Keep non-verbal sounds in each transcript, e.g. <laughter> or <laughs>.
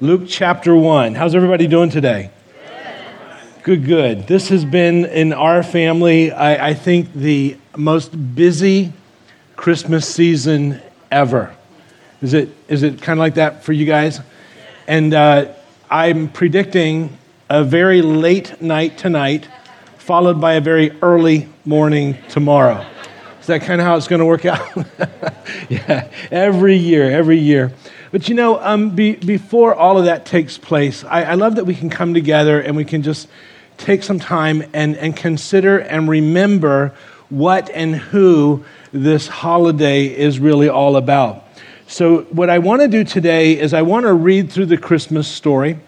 Luke chapter 1. How's everybody doing today? Good, good. This has been in our family, I, I think, the most busy Christmas season ever. Is it, is it kind of like that for you guys? And uh, I'm predicting a very late night tonight, followed by a very early morning tomorrow. Is that kind of how it's going to work out? <laughs> yeah, every year, every year. But you know, um, be, before all of that takes place, I, I love that we can come together and we can just take some time and, and consider and remember what and who this holiday is really all about. So, what I want to do today is I want to read through the Christmas story,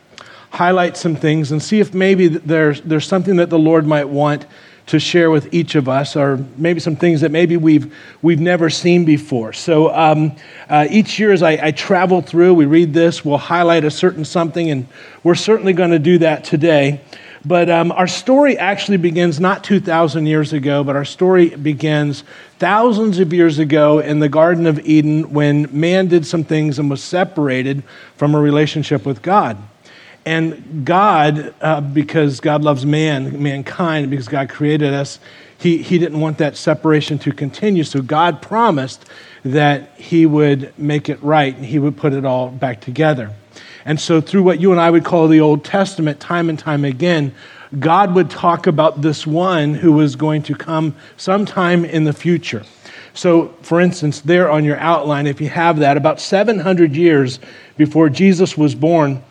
highlight some things, and see if maybe there's, there's something that the Lord might want to share with each of us, or maybe some things that maybe we've, we've never seen before. So um, uh, each year as I, I, travel through, we read this, we'll highlight a certain something, and we're certainly going to do that today. But um, our story actually begins not 2,000 years ago, but our story begins thousands of years ago in the Garden of Eden when man did some things and was separated from a relationship with God. And God, uh, because God loves man, mankind, because God created us, he, he didn't want that separation to continue. So God promised that He would make it right and He would put it all back together. And so, through what you and I would call the Old Testament, time and time again, God would talk about this one who was going to come sometime in the future. So, for instance, there on your outline, if you have that, about 700 years before Jesus was born,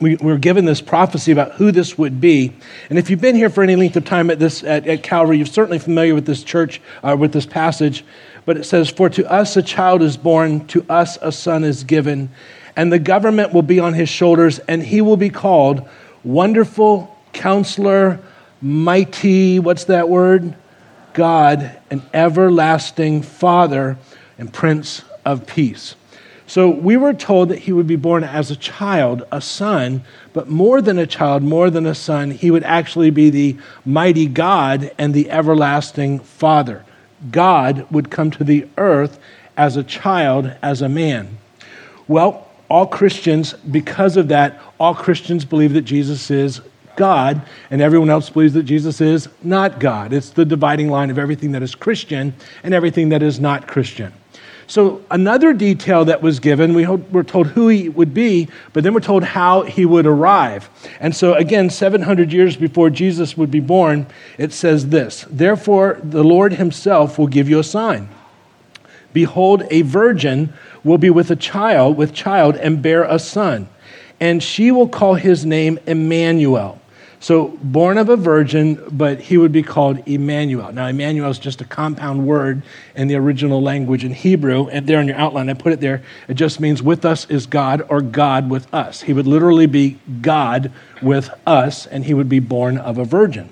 we, we were given this prophecy about who this would be. And if you've been here for any length of time at, this, at, at Calvary, you're certainly familiar with this church, uh, with this passage. But it says, For to us a child is born, to us a son is given, and the government will be on his shoulders, and he will be called Wonderful Counselor, Mighty, what's that word? God, an everlasting Father, and Prince of Peace. So we were told that he would be born as a child, a son, but more than a child, more than a son, he would actually be the mighty God and the everlasting Father. God would come to the earth as a child, as a man. Well, all Christians, because of that, all Christians believe that Jesus is God, and everyone else believes that Jesus is not God. It's the dividing line of everything that is Christian and everything that is not Christian. So, another detail that was given, we were told who he would be, but then we're told how he would arrive. And so, again, 700 years before Jesus would be born, it says this Therefore, the Lord himself will give you a sign. Behold, a virgin will be with a child, with child, and bear a son, and she will call his name Emmanuel so, born of a virgin, but he would be called Emmanuel. Now, Emmanuel is just a compound word in the original language in Hebrew. And there in your outline, I put it there. It just means with us is God or God with us. He would literally be God with us, and he would be born of a virgin.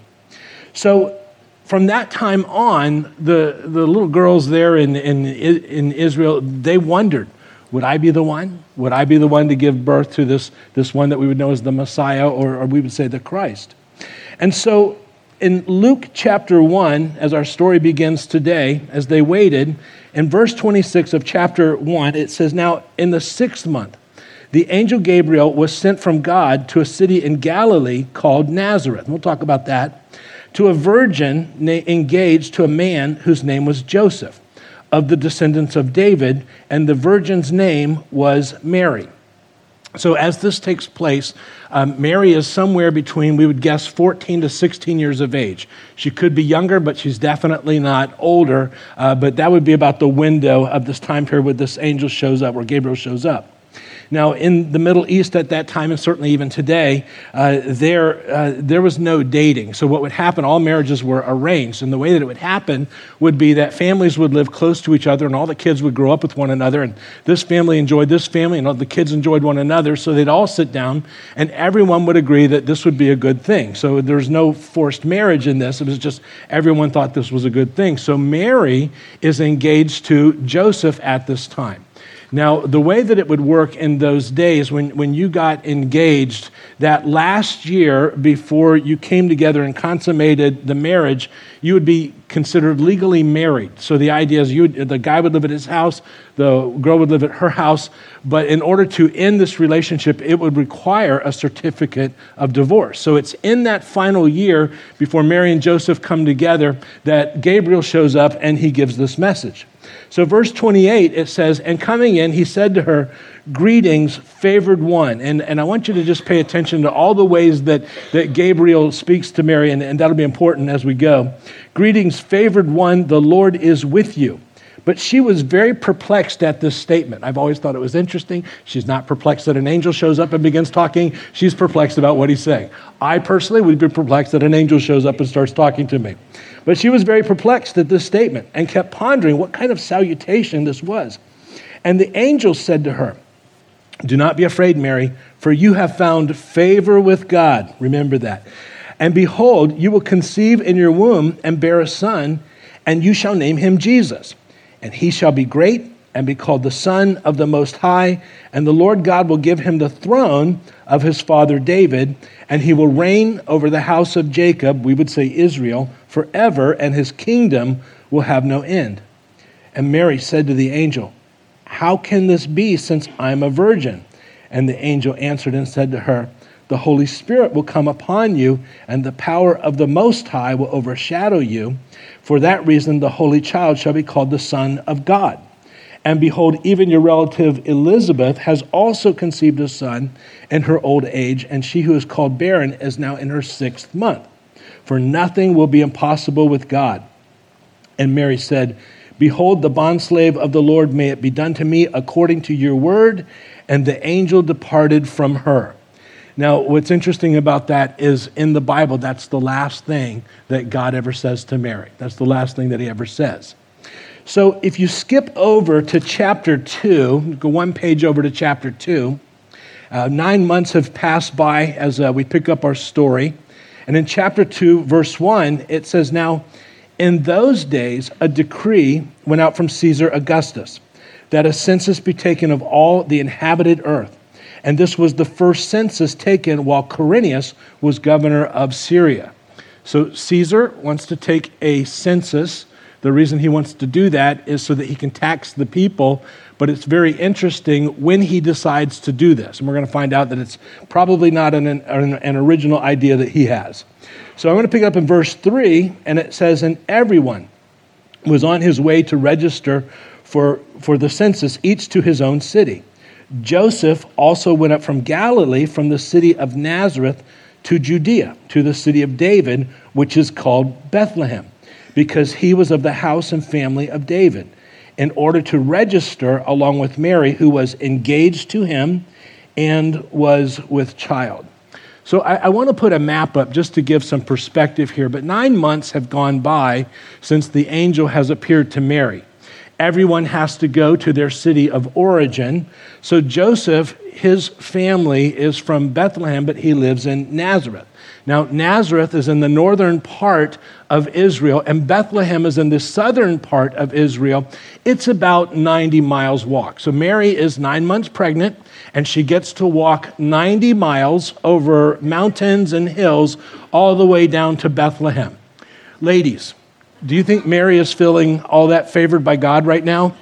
So, from that time on, the, the little girls there in, in, in Israel, they wondered would I be the one? Would I be the one to give birth to this, this one that we would know as the Messiah, or, or we would say the Christ? And so in Luke chapter 1, as our story begins today, as they waited, in verse 26 of chapter 1, it says, Now in the sixth month, the angel Gabriel was sent from God to a city in Galilee called Nazareth. And we'll talk about that. To a virgin engaged to a man whose name was Joseph of the descendants of David, and the virgin's name was Mary. So, as this takes place, um, Mary is somewhere between, we would guess, 14 to 16 years of age. She could be younger, but she's definitely not older. Uh, but that would be about the window of this time period where this angel shows up, where Gabriel shows up. Now, in the Middle East at that time, and certainly even today, uh, there, uh, there was no dating. So, what would happen, all marriages were arranged. And the way that it would happen would be that families would live close to each other, and all the kids would grow up with one another. And this family enjoyed this family, and all the kids enjoyed one another. So, they'd all sit down, and everyone would agree that this would be a good thing. So, there's no forced marriage in this. It was just everyone thought this was a good thing. So, Mary is engaged to Joseph at this time. Now, the way that it would work in those days when, when you got engaged, that last year before you came together and consummated the marriage, you would be considered legally married. So the idea is you would, the guy would live at his house, the girl would live at her house, but in order to end this relationship, it would require a certificate of divorce. So it's in that final year before Mary and Joseph come together that Gabriel shows up and he gives this message. So, verse 28, it says, And coming in, he said to her, Greetings, favored one. And, and I want you to just pay attention to all the ways that, that Gabriel speaks to Mary, and, and that'll be important as we go. Greetings, favored one, the Lord is with you. But she was very perplexed at this statement. I've always thought it was interesting. She's not perplexed that an angel shows up and begins talking. She's perplexed about what he's saying. I personally would be perplexed that an angel shows up and starts talking to me. But she was very perplexed at this statement and kept pondering what kind of salutation this was. And the angel said to her, Do not be afraid, Mary, for you have found favor with God. Remember that. And behold, you will conceive in your womb and bear a son, and you shall name him Jesus. And he shall be great and be called the Son of the Most High. And the Lord God will give him the throne of his father David, and he will reign over the house of Jacob, we would say Israel, forever, and his kingdom will have no end. And Mary said to the angel, How can this be, since I'm a virgin? And the angel answered and said to her, The Holy Spirit will come upon you, and the power of the Most High will overshadow you. For that reason, the Holy Child shall be called the Son of God. And behold, even your relative Elizabeth has also conceived a son in her old age, and she who is called barren is now in her sixth month. For nothing will be impossible with God. And Mary said, Behold, the bondslave of the Lord, may it be done to me according to your word. And the angel departed from her. Now, what's interesting about that is in the Bible, that's the last thing that God ever says to Mary. That's the last thing that he ever says. So if you skip over to chapter 2, go one page over to chapter 2, uh, nine months have passed by as uh, we pick up our story. And in chapter 2, verse 1, it says, Now, in those days, a decree went out from Caesar Augustus that a census be taken of all the inhabited earth. And this was the first census taken while Quirinius was governor of Syria. So Caesar wants to take a census the reason he wants to do that is so that he can tax the people. But it's very interesting when he decides to do this. And we're going to find out that it's probably not an, an, an original idea that he has. So I'm going to pick up in verse 3, and it says, And everyone was on his way to register for, for the census, each to his own city. Joseph also went up from Galilee, from the city of Nazareth to Judea, to the city of David, which is called Bethlehem because he was of the house and family of David, in order to register along with Mary, who was engaged to him and was with child. So I, I, want to put a map up just to give some perspective here. But nine months have gone by since the angel has appeared to Mary. Everyone has to go to their city of origin. So Joseph, his family is from Bethlehem, but he lives in Nazareth. Now, Nazareth is in the northern part of Israel, and Bethlehem is in the southern part of Israel. It's about 90 miles walk. So, Mary is nine months pregnant, and she gets to walk 90 miles over mountains and hills all the way down to Bethlehem. Ladies, do you think Mary is feeling all that favored by God right now?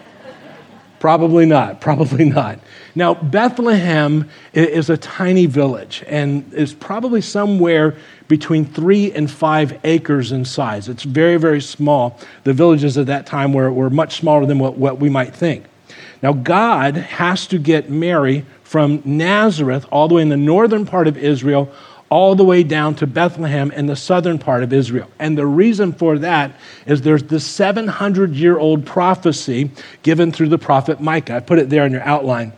Probably not. <laughs> Probably not. Now, Bethlehem is a tiny village and is probably somewhere between three and five acres in size. It's very, very small. The villages at that time were, were much smaller than what, what we might think. Now, God has to get Mary from Nazareth, all the way in the northern part of Israel, all the way down to Bethlehem in the southern part of Israel. And the reason for that is there's this 700 year old prophecy given through the prophet Micah. I put it there in your outline.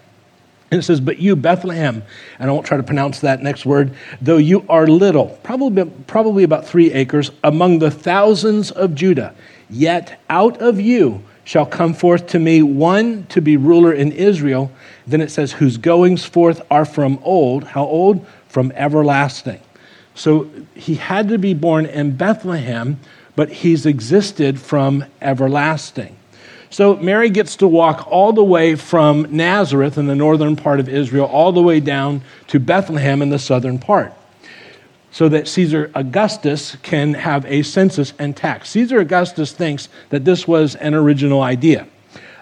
And it says, But you, Bethlehem, and I won't try to pronounce that next word, though you are little, probably, probably about three acres, among the thousands of Judah, yet out of you shall come forth to me one to be ruler in Israel. Then it says, Whose goings forth are from old. How old? From everlasting. So he had to be born in Bethlehem, but he's existed from everlasting. So Mary gets to walk all the way from Nazareth in the northern part of Israel, all the way down to Bethlehem in the southern part, so that Caesar Augustus can have a census and tax. Caesar Augustus thinks that this was an original idea.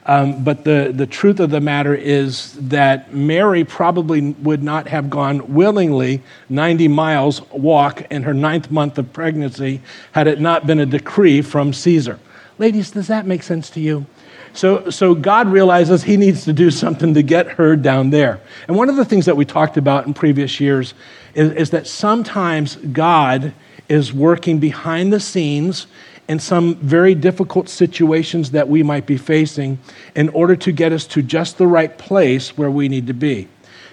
Um, but the, the truth of the matter is that Mary probably would not have gone willingly 90 miles walk in her ninth month of pregnancy had it not been a decree from Caesar. Ladies, does that make sense to you? So, so God realizes he needs to do something to get her down there. And one of the things that we talked about in previous years is, is that sometimes God is working behind the scenes in some very difficult situations that we might be facing in order to get us to just the right place where we need to be.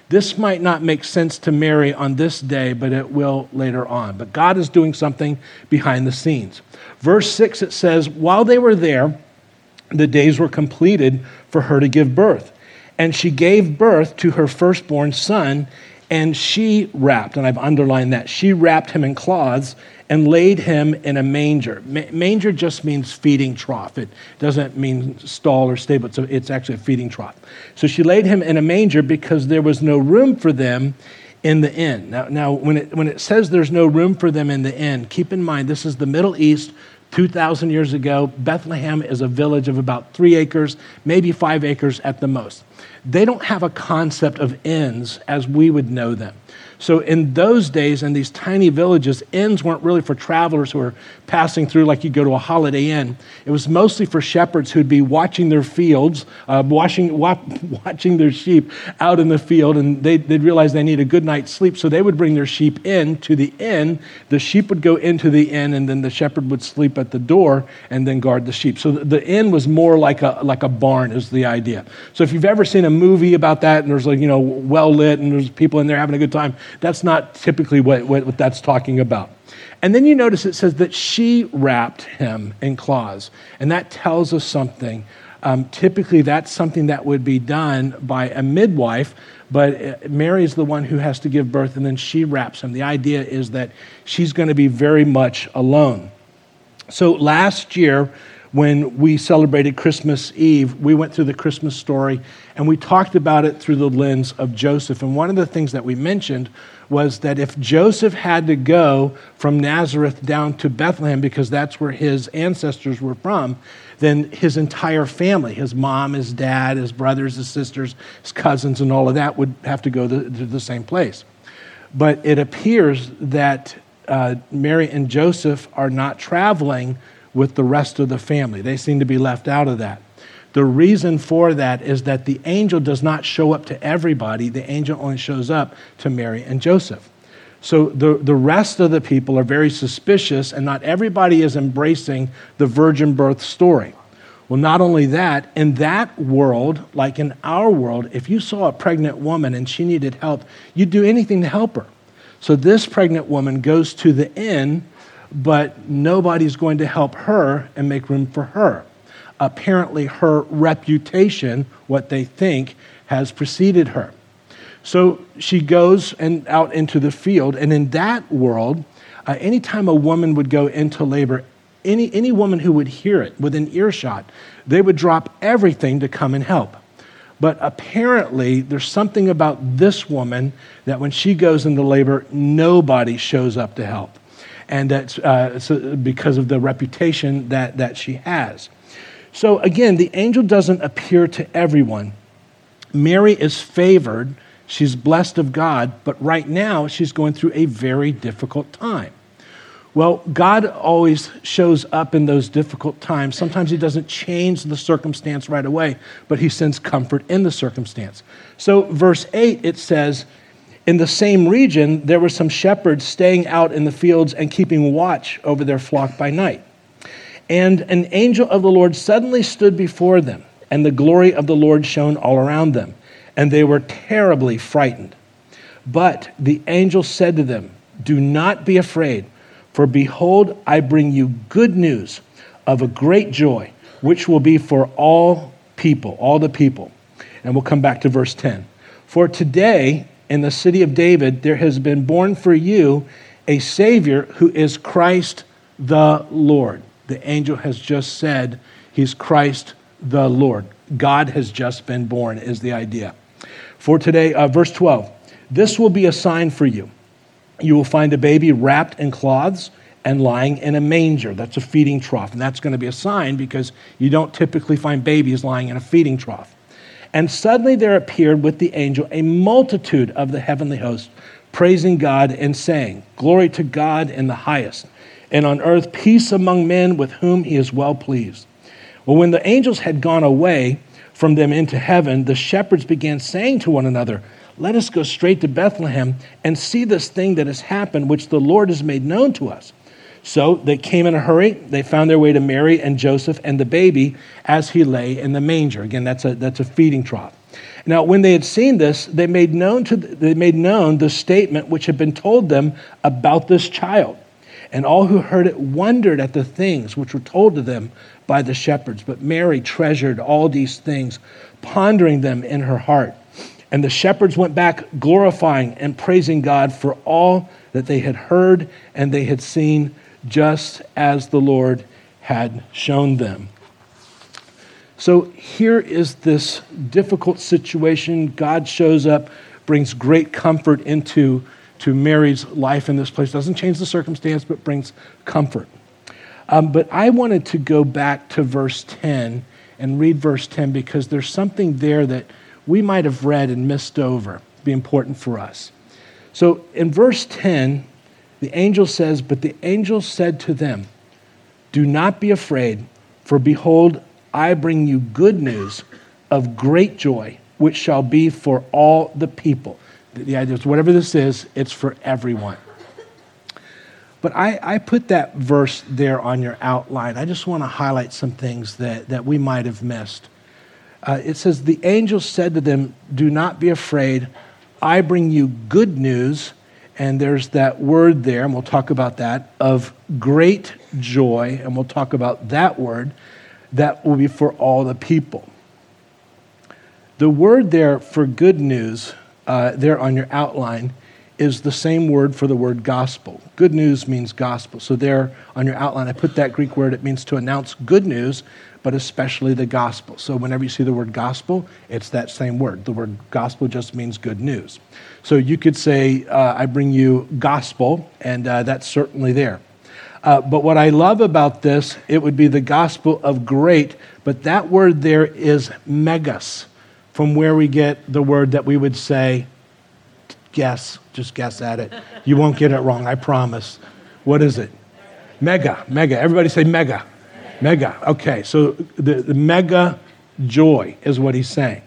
This might not make sense to Mary on this day, but it will later on. But God is doing something behind the scenes. Verse 6 it says, While they were there, the days were completed for her to give birth. And she gave birth to her firstborn son, and she wrapped, and I've underlined that, she wrapped him in cloths and laid him in a manger. manger just means feeding trough. It doesn't mean stall or stable, so it's actually a feeding trough. So she laid him in a manger because there was no room for them in the inn. Now, now when, it, when it says there's no room for them in the inn, keep in mind this is the Middle East 2,000 years ago. Bethlehem is a village of about three acres, maybe five acres at the most. They don't have a concept of inns as we would know them. So in those days, in these tiny villages, inns weren't really for travelers who were passing through like you go to a holiday inn. It was mostly for shepherds who'd be watching their fields, uh, watching, <laughs> wa- watching their sheep out in the field, and they'd, they'd realize they need a good night's sleep, so they would bring their sheep in to the inn. The sheep would go into the inn, and then the shepherd would sleep at the door and then guard the sheep. So the, the inn was more like a, like a barn, is the idea. So if you've ever seen a movie about that, and there's like, you know, well lit, and there's people in there having a good time, that's not typically what, what, what that's talking about. And then you notice it says that she wrapped him in cloths. And that tells us something. Um, typically, that's something that would be done by a midwife, but uh, Mary is the one who has to give birth, and then she wraps him. The idea is that she's going to be very much alone. So last year, when we celebrated Christmas Eve, we went through the Christmas story and we talked about it through the lens of Joseph. And one of the things that we mentioned was that if Joseph had to go from Nazareth down to Bethlehem because that's where his ancestors were from, then his entire family, his mom, his dad, his brothers, his sisters, his cousins, and all of that would have to go to, the same place. But it appears that uh, Mary and Joseph are not traveling with the rest of the family. They seem to be left out of that. The reason for that is that the angel does not show up to everybody, the angel only shows up to Mary and Joseph. So the, the rest of the people are very suspicious, and not everybody is embracing the virgin birth story. Well, not only that, in that world, like in our world, if you saw a pregnant woman and she needed help, you'd do anything to help her. So this pregnant woman goes to the inn but nobody's going to help her and make room for her. Apparently, her reputation, what they think, has preceded her. So she goes and out into the field, and in that world, uh, anytime a woman would go into labor, any, any woman who would hear it within earshot, they would drop everything to come and help. But apparently, there's something about this woman that when she goes into labor, nobody shows up to help and that's uh, so because of the reputation that, that she has. So again, the angel doesn't appear to everyone. Mary is favored, she's blessed of God, but right now she's going through a very difficult time. Well, God always shows up in those difficult times. Sometimes He doesn't change the circumstance right away, but He sends comfort in the circumstance. So, verse 8, it says, in the same region, there were some shepherds staying out in the fields and keeping watch over their flock by night. And an angel of the Lord suddenly stood before them, and the glory of the Lord shone all around them, and they were terribly frightened. But the angel said to them, Do not be afraid, for behold, I bring you good news of a great joy, which will be for all people, all the people. And we'll come back to verse 10. For today, in the city of David, there has been born for you a Savior who is Christ the Lord. The angel has just said he's Christ the Lord. God has just been born, is the idea. For today, uh, verse 12 this will be a sign for you. You will find a baby wrapped in cloths and lying in a manger. That's a feeding trough. And that's going to be a sign because you don't typically find babies lying in a feeding trough. And suddenly there appeared with the angel a multitude of the heavenly host, praising God and saying, Glory to God in the highest, and on earth peace among men with whom he is well pleased. Well, when the angels had gone away from them into heaven, the shepherds began saying to one another, Let us go straight to Bethlehem and see this thing that has happened, which the Lord has made known to us. So they came in a hurry. They found their way to Mary and Joseph and the baby as he lay in the manger. Again, that's a, that's a feeding trough. Now, when they had seen this, they made, known to, they made known the statement which had been told them about this child. And all who heard it wondered at the things which were told to them by the shepherds. But Mary treasured all these things, pondering them in her heart. And the shepherds went back glorifying and praising God for all that they had heard and they had seen just as the Lord had shown them. So here is this difficult situation. God shows up, brings great comfort into to Mary's life in this place. Doesn't change the circumstance, but brings comfort. Um, but I wanted to go back to verse 10 and read verse 10 because there's something there that we might have read and missed over, be important for us. So in verse 10, the angel says, But the angel said to them, Do not be afraid, for behold, I bring you good news of great joy, which shall be for all the people. The idea is whatever this is, it's for everyone. But I, I put that verse there on your outline. I just want to highlight some things that, that we might have missed. Uh, it says, The angel said to them, Do not be afraid. I bring you good news and there's that word there, and we'll talk about that, of great joy, and we'll talk about that word. That will be for all the people. The word there for good news, uh, there on your outline, is the same word for the word gospel. Good news means gospel. So, there on your outline, I put that Greek word. It means to announce good news, but especially the gospel. So, whenever you see the word gospel, it's that same word. The word gospel just means good news. So you could say, uh, I bring you gospel, and uh, that's certainly there. Uh, but what I love about this, it would be the gospel of great, but that word there is megas, from where we get the word that we would say, guess, just guess at it. You won't get it wrong, I promise. What is it? Mega, mega. Everybody say mega. Mega. Okay, so the, the mega joy is what he's saying.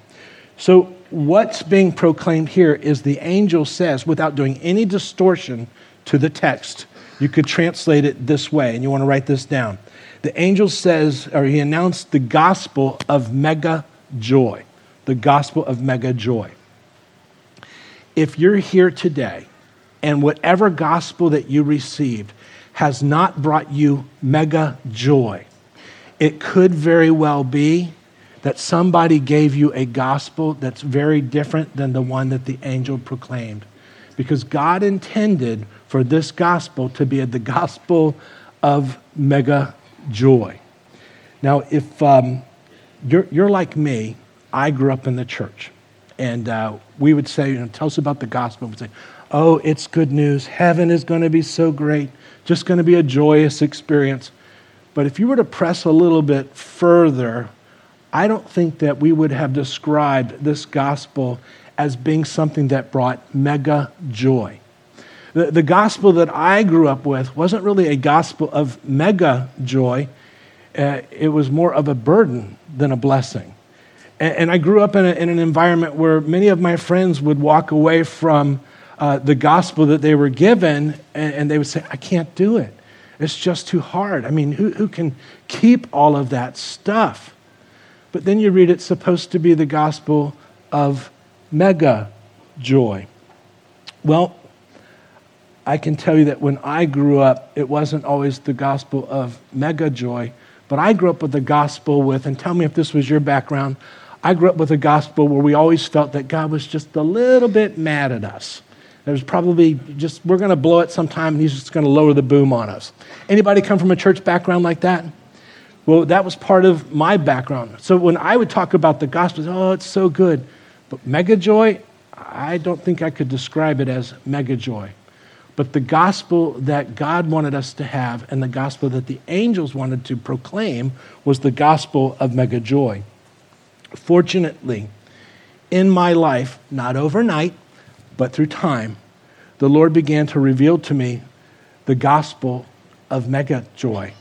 So what's being proclaimed here is the angel says, without doing any distortion to the text, you could translate it this way, and you want to write this down. The angel says, or he announced the gospel of mega joy. The gospel of mega joy. If you're here today and whatever gospel that you received has not brought you mega joy, it could very well be that somebody gave you a gospel that's very different than the one that the angel proclaimed. Because God intended for this gospel to be the gospel of mega joy. Now, if um, you're, you're like me, I grew up in the church. And uh, we would say, you know, tell us about the gospel. We'd say, oh, it's good news. Heaven is going to be so great. Just going to be a joyous experience. But if you were to press a little bit further, I don't think that we would have described this gospel as being something that brought mega joy. The, the gospel that I grew up with wasn't really a gospel of mega joy, uh, it was more of a burden than a blessing. And, and I grew up in, a, in, an environment where many of my friends would walk away from uh, the gospel that they were given and, and they would say, I can't do it. It's just too hard. I mean, who, who can keep all of that stuff? But then you read it's supposed to be the gospel of mega joy. Well, I can tell you that when I grew up, it wasn't always the gospel of mega joy, but I grew up with the gospel with, and tell me if this was your background, I grew up with a gospel where we always felt that God was just a little bit mad at us. There's probably just, we're going to blow it sometime and he's just going to lower the boom on us. Anybody come from a church background like that? Well, that was part of my background. So when I would talk about the gospel, oh, it's so good. But mega joy, I don't think I could describe it as mega joy. But the gospel that God wanted us to have and the gospel that the angels wanted to proclaim was the gospel of mega joy. Fortunately, in my life, not overnight, but through time, the Lord began to reveal to me the gospel of mega joy.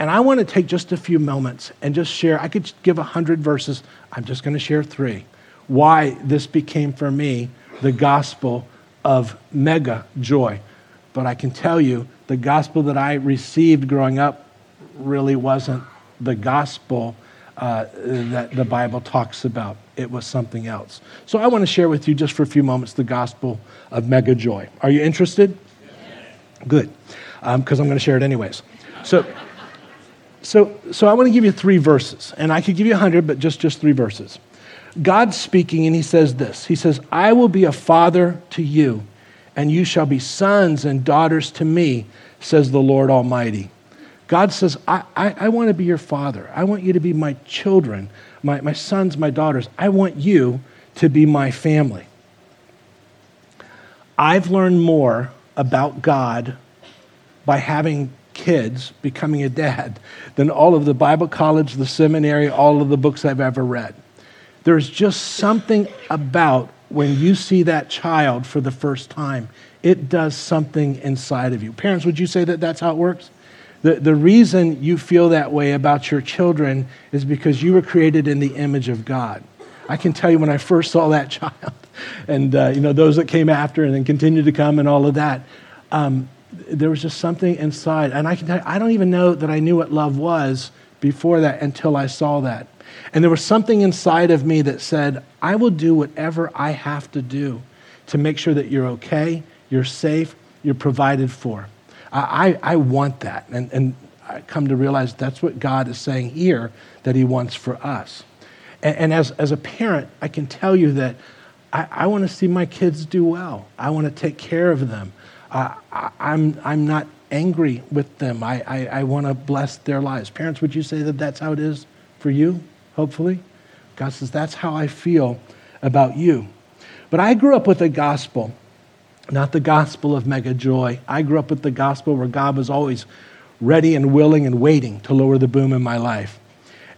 And I want to take just a few moments and just share. I could give a hundred verses. I'm just going to share three. Why this became for me the gospel of mega joy. But I can tell you, the gospel that I received growing up really wasn't the gospel uh, that the Bible talks about. It was something else. So I want to share with you just for a few moments the gospel of mega joy. Are you interested? Good, because um, I'm going to share it anyways. So, so, so I want to give you three verses, and I could give you a hundred, but just just three verses. God's speaking, and He says this. He says, "I will be a father to you, and you shall be sons and daughters to me," says the Lord Almighty. God says, I, I, I want to be your father. I want you to be my children, my, my sons, my daughters. I want you to be my family. I've learned more about God by having kids, becoming a dad, than all of the Bible college, the seminary, all of the books I've ever read. There's just something about when you see that child for the first time, it does something inside of you. Parents, would you say that that's how it works? The, the reason you feel that way about your children is because you were created in the image of God. I can tell you when I first saw that <laughs> child, and uh, you know those that came after and then continued to come and all of that, um, there was just something inside. And I can tell you, I don't even know that I knew what love was before that until I saw that. And there was something inside of me that said, I will do whatever I have to do to make sure that you're okay, you're safe, you're provided for. I, I want that. And, and I come to realize that's what God is saying here that He wants for us. And, and as, as a parent, I can tell you that I, I want to see my kids do well. I want to take care of them. Uh, I, I'm, I'm not angry with them. I, I, I want to bless their lives. Parents, would you say that that's how it is for you, hopefully? God says, that's how I feel about you. But I grew up with a gospel not the gospel of mega joy. I grew up with the gospel where God was always ready and willing and waiting to lower the boom in my life.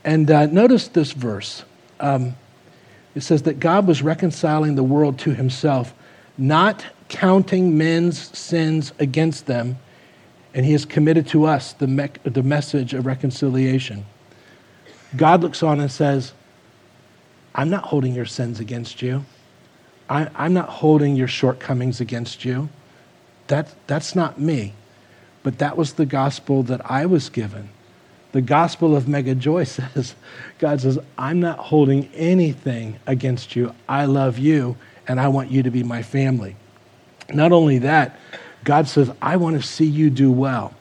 And uh, notice this verse. Um, it says that God was reconciling the world to himself, not counting men's sins against them, and he has committed to us the, me- the message of reconciliation. God looks on and says, I'm not holding your sins against you. I, am not holding your shortcomings against you. That, that's not me. But that was the gospel that I was given. The gospel of mega joy <laughs> says, God says, I'm not holding anything against you. I love you, and I want you to be my family. Not only that, God says, I want to see you do well.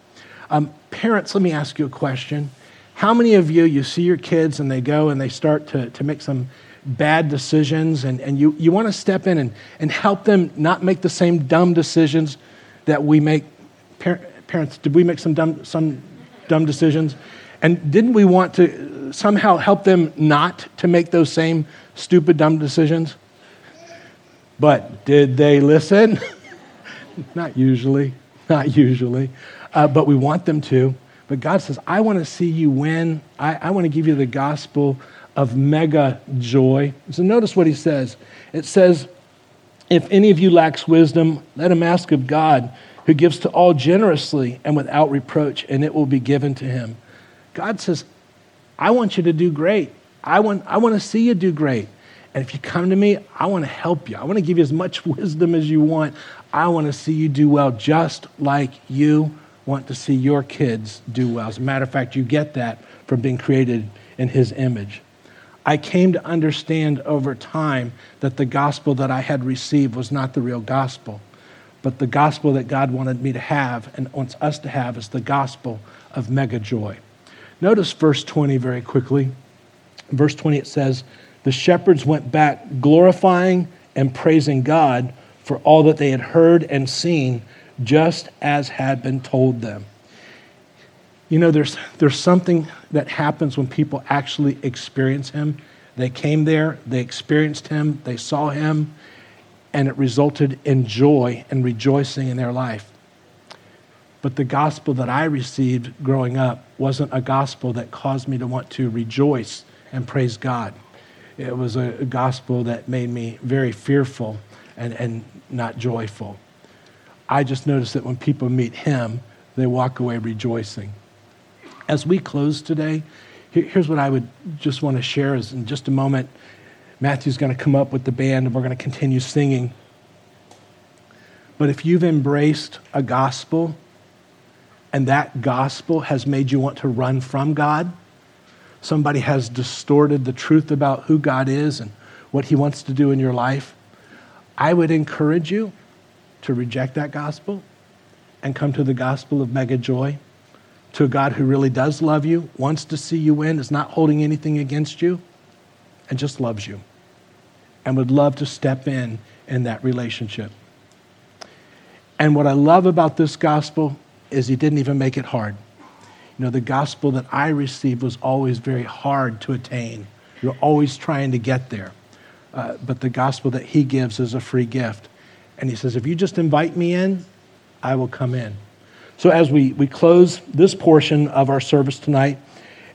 Um, parents, let me ask you a question. How many of you, you see your kids and they go and they start to, to make some bad decisions, and, and you, you want to step in and, and help them not make the same dumb decisions that we make. Par- parents, did we make some dumb, some dumb decisions? And didn't we want to somehow help them not to make those same stupid, dumb decisions? But did they listen? <laughs> not usually, not usually. Uh, but we want them to. But God says, I want to see you win. I, I want to give you the gospel of mega joy. So notice what he says. It says, If any of you lacks wisdom, let him ask of God, who gives to all generously and without reproach, and it will be given to him. God says, I want you to do great. I want, I want to see you do great. And if you come to me, I want to help you. I want to give you as much <laughs> wisdom as you want. I want to see you do well, just like you want to see your kids do well. As a matter of fact, you get that from being created in his image. I came to understand over time that the gospel that I had received was not the real gospel, but the gospel that God wanted me to have and wants us to have is the gospel of mega joy. Notice verse 20 very quickly. verse 20 it says, The shepherds went back glorifying and praising God for all that they had heard and seen, just as had been told them. You know, there's, there's something that happens when people actually experience Him. They came there, they experienced Him, they saw Him, and it resulted in joy and rejoicing in their life. But the gospel that I received growing up wasn't a gospel that caused me to want to rejoice and praise God. It was a gospel that made me very fearful and, and not joyful. I just noticed that when people meet Him, they walk away rejoicing. As we close today, here's what I would just want to share is in just a moment, Matthew's going to come up with the band and we're going to continue singing. But if you've embraced a gospel and that gospel has made you want to run from God, somebody has distorted the truth about who God is and what he wants to do in your life, I would encourage you to reject that gospel and come to the gospel of mega joy, to a God who really does love you, wants to see you win, is not holding anything against you, and just loves you and would love to step in in that relationship. And what I love about this gospel is he didn't even make it hard. You know, the gospel that I received was always very hard to attain. You're always trying to get there. Uh, but the gospel that he gives is a free gift. And he says, if you just invite me in, I will come in. So as we, we close this portion of our service tonight,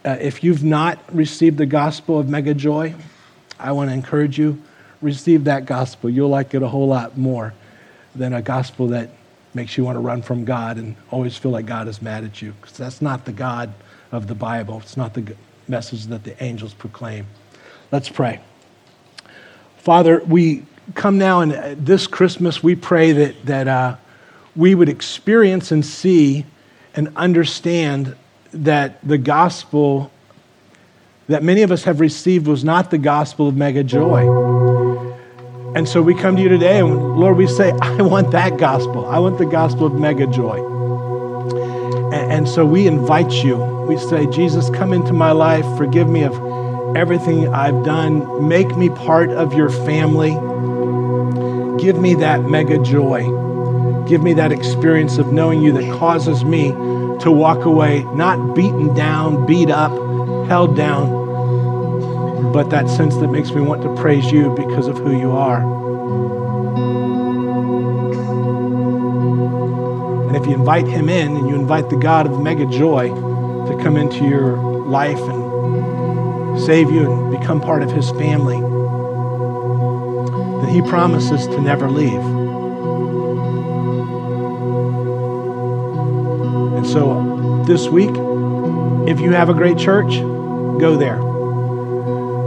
uh, if you've not received the gospel of mega joy, I want to encourage you, receive that gospel. You'll like it a whole lot more than a gospel that makes you want to run from God and always feel like God is mad at you. Because that's not the God of the Bible. It's not the message that the angels proclaim. Let's pray. Father, we come now and uh, this Christmas we pray that, that uh, we would experience and see and understand that the gospel that many of us have received was not the gospel of mega joy. And so we come to you today, and Lord, we say, <laughs> I want that gospel. I want the gospel of mega joy. And, and so we invite you. We say, Jesus, come into my life. Forgive me of everything I've done. Make me part of your family. Give me that mega joy. Give me that experience of knowing you that causes me to walk away not beaten down, beat up, held down but that sense that makes me want to praise you because of who you are. And if you invite him in and you invite the God of mega joy to come into your life and save you and become part of his family, then he promises to never leave. This week, if you have a great church, go there.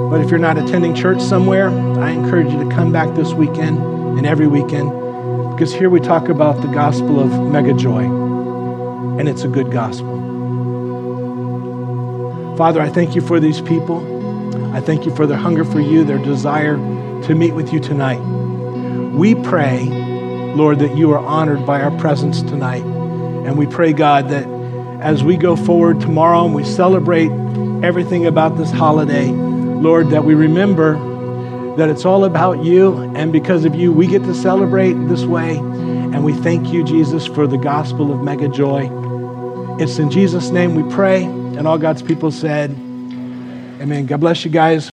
But if you're not attending church somewhere, I encourage you to come back this weekend and every weekend because here we talk about the gospel of mega joy, and it's a good gospel. Father, I thank you for these people. I thank you for their hunger for you, their desire to meet with you tonight. We pray, Lord, that you are honored by our presence tonight. And we pray, God, that as we go forward tomorrow and we celebrate everything about this holiday, Lord, that we remember that it's all about you, and because of you, we get to celebrate this way. And we thank you, Jesus, for the gospel of mega joy. It's in Jesus' name we pray, and all God's people said, Amen. God bless you guys.